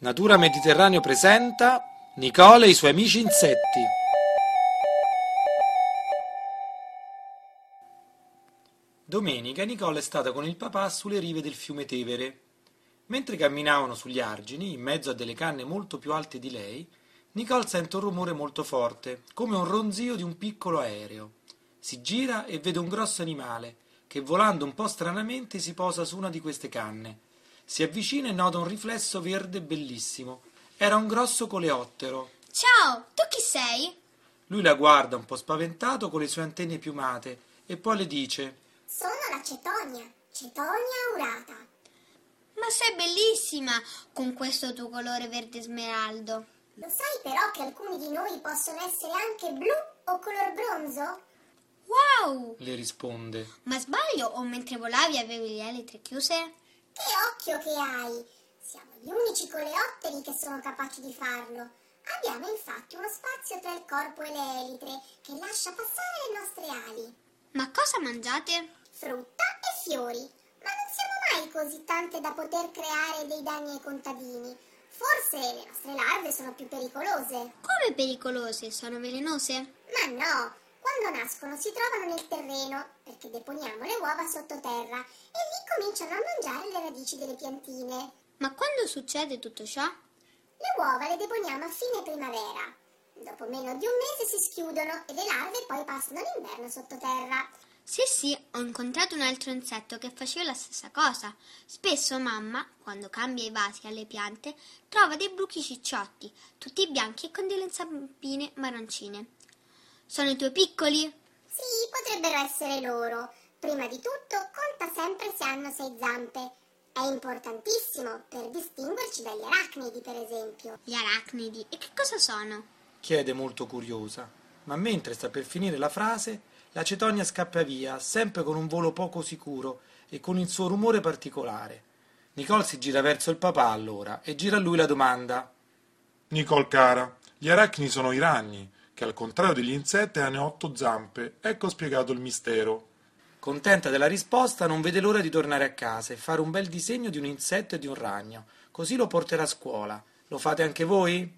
Natura Mediterraneo presenta Nicole e i suoi amici insetti. Domenica Nicole è stata con il papà sulle rive del fiume Tevere. Mentre camminavano sugli argini, in mezzo a delle canne molto più alte di lei, Nicole sente un rumore molto forte, come un ronzio di un piccolo aereo. Si gira e vede un grosso animale, che volando un po' stranamente si posa su una di queste canne. Si avvicina e nota un riflesso verde bellissimo. Era un grosso coleottero. Ciao, tu chi sei? Lui la guarda un po' spaventato con le sue antenne piumate e poi le dice: Sono la Cetonia, Cetonia aurata. Ma sei bellissima con questo tuo colore verde smeraldo. Lo sai però che alcuni di noi possono essere anche blu o color bronzo? Wow! Le risponde. Ma sbaglio o mentre volavi avevi le elitre chiuse? Che occhio che hai! Siamo gli unici coleotteri che sono capaci di farlo. Abbiamo infatti uno spazio tra il corpo e le elitre che lascia passare le nostre ali. Ma cosa mangiate? Frutta e fiori. Ma non siamo mai così tante da poter creare dei danni ai contadini. Forse le nostre larve sono più pericolose. Come pericolose? Sono velenose? Ma no! Quando nascono si trovano nel terreno perché deponiamo le uova sottoterra e lì cominciano a mangiare le radici delle piantine. Ma quando succede tutto ciò? Le uova le deponiamo a fine primavera. Dopo meno di un mese si schiudono e le larve poi passano l'inverno sottoterra. Sì, sì, ho incontrato un altro insetto che faceva la stessa cosa. Spesso mamma, quando cambia i vasi alle piante, trova dei bruchi cicciotti, tutti bianchi e con delle zampine marroncine. Sono i tuoi piccoli? Sì, potrebbero essere loro. Prima di tutto, conta sempre se hanno sei zampe. È importantissimo per distinguerci dagli arachnidi, per esempio. Gli arachnidi. E che cosa sono? Chiede molto curiosa. Ma mentre sta per finire la frase, la cetonia scappa via, sempre con un volo poco sicuro e con il suo rumore particolare. Nicole si gira verso il papà allora e gira a lui la domanda. Nicole cara, gli arachni sono i ragni, che al contrario degli insetti hanno otto zampe. Ecco spiegato il mistero. Contenta della risposta, non vede l'ora di tornare a casa e fare un bel disegno di un insetto e di un ragno, così lo porterà a scuola. Lo fate anche voi?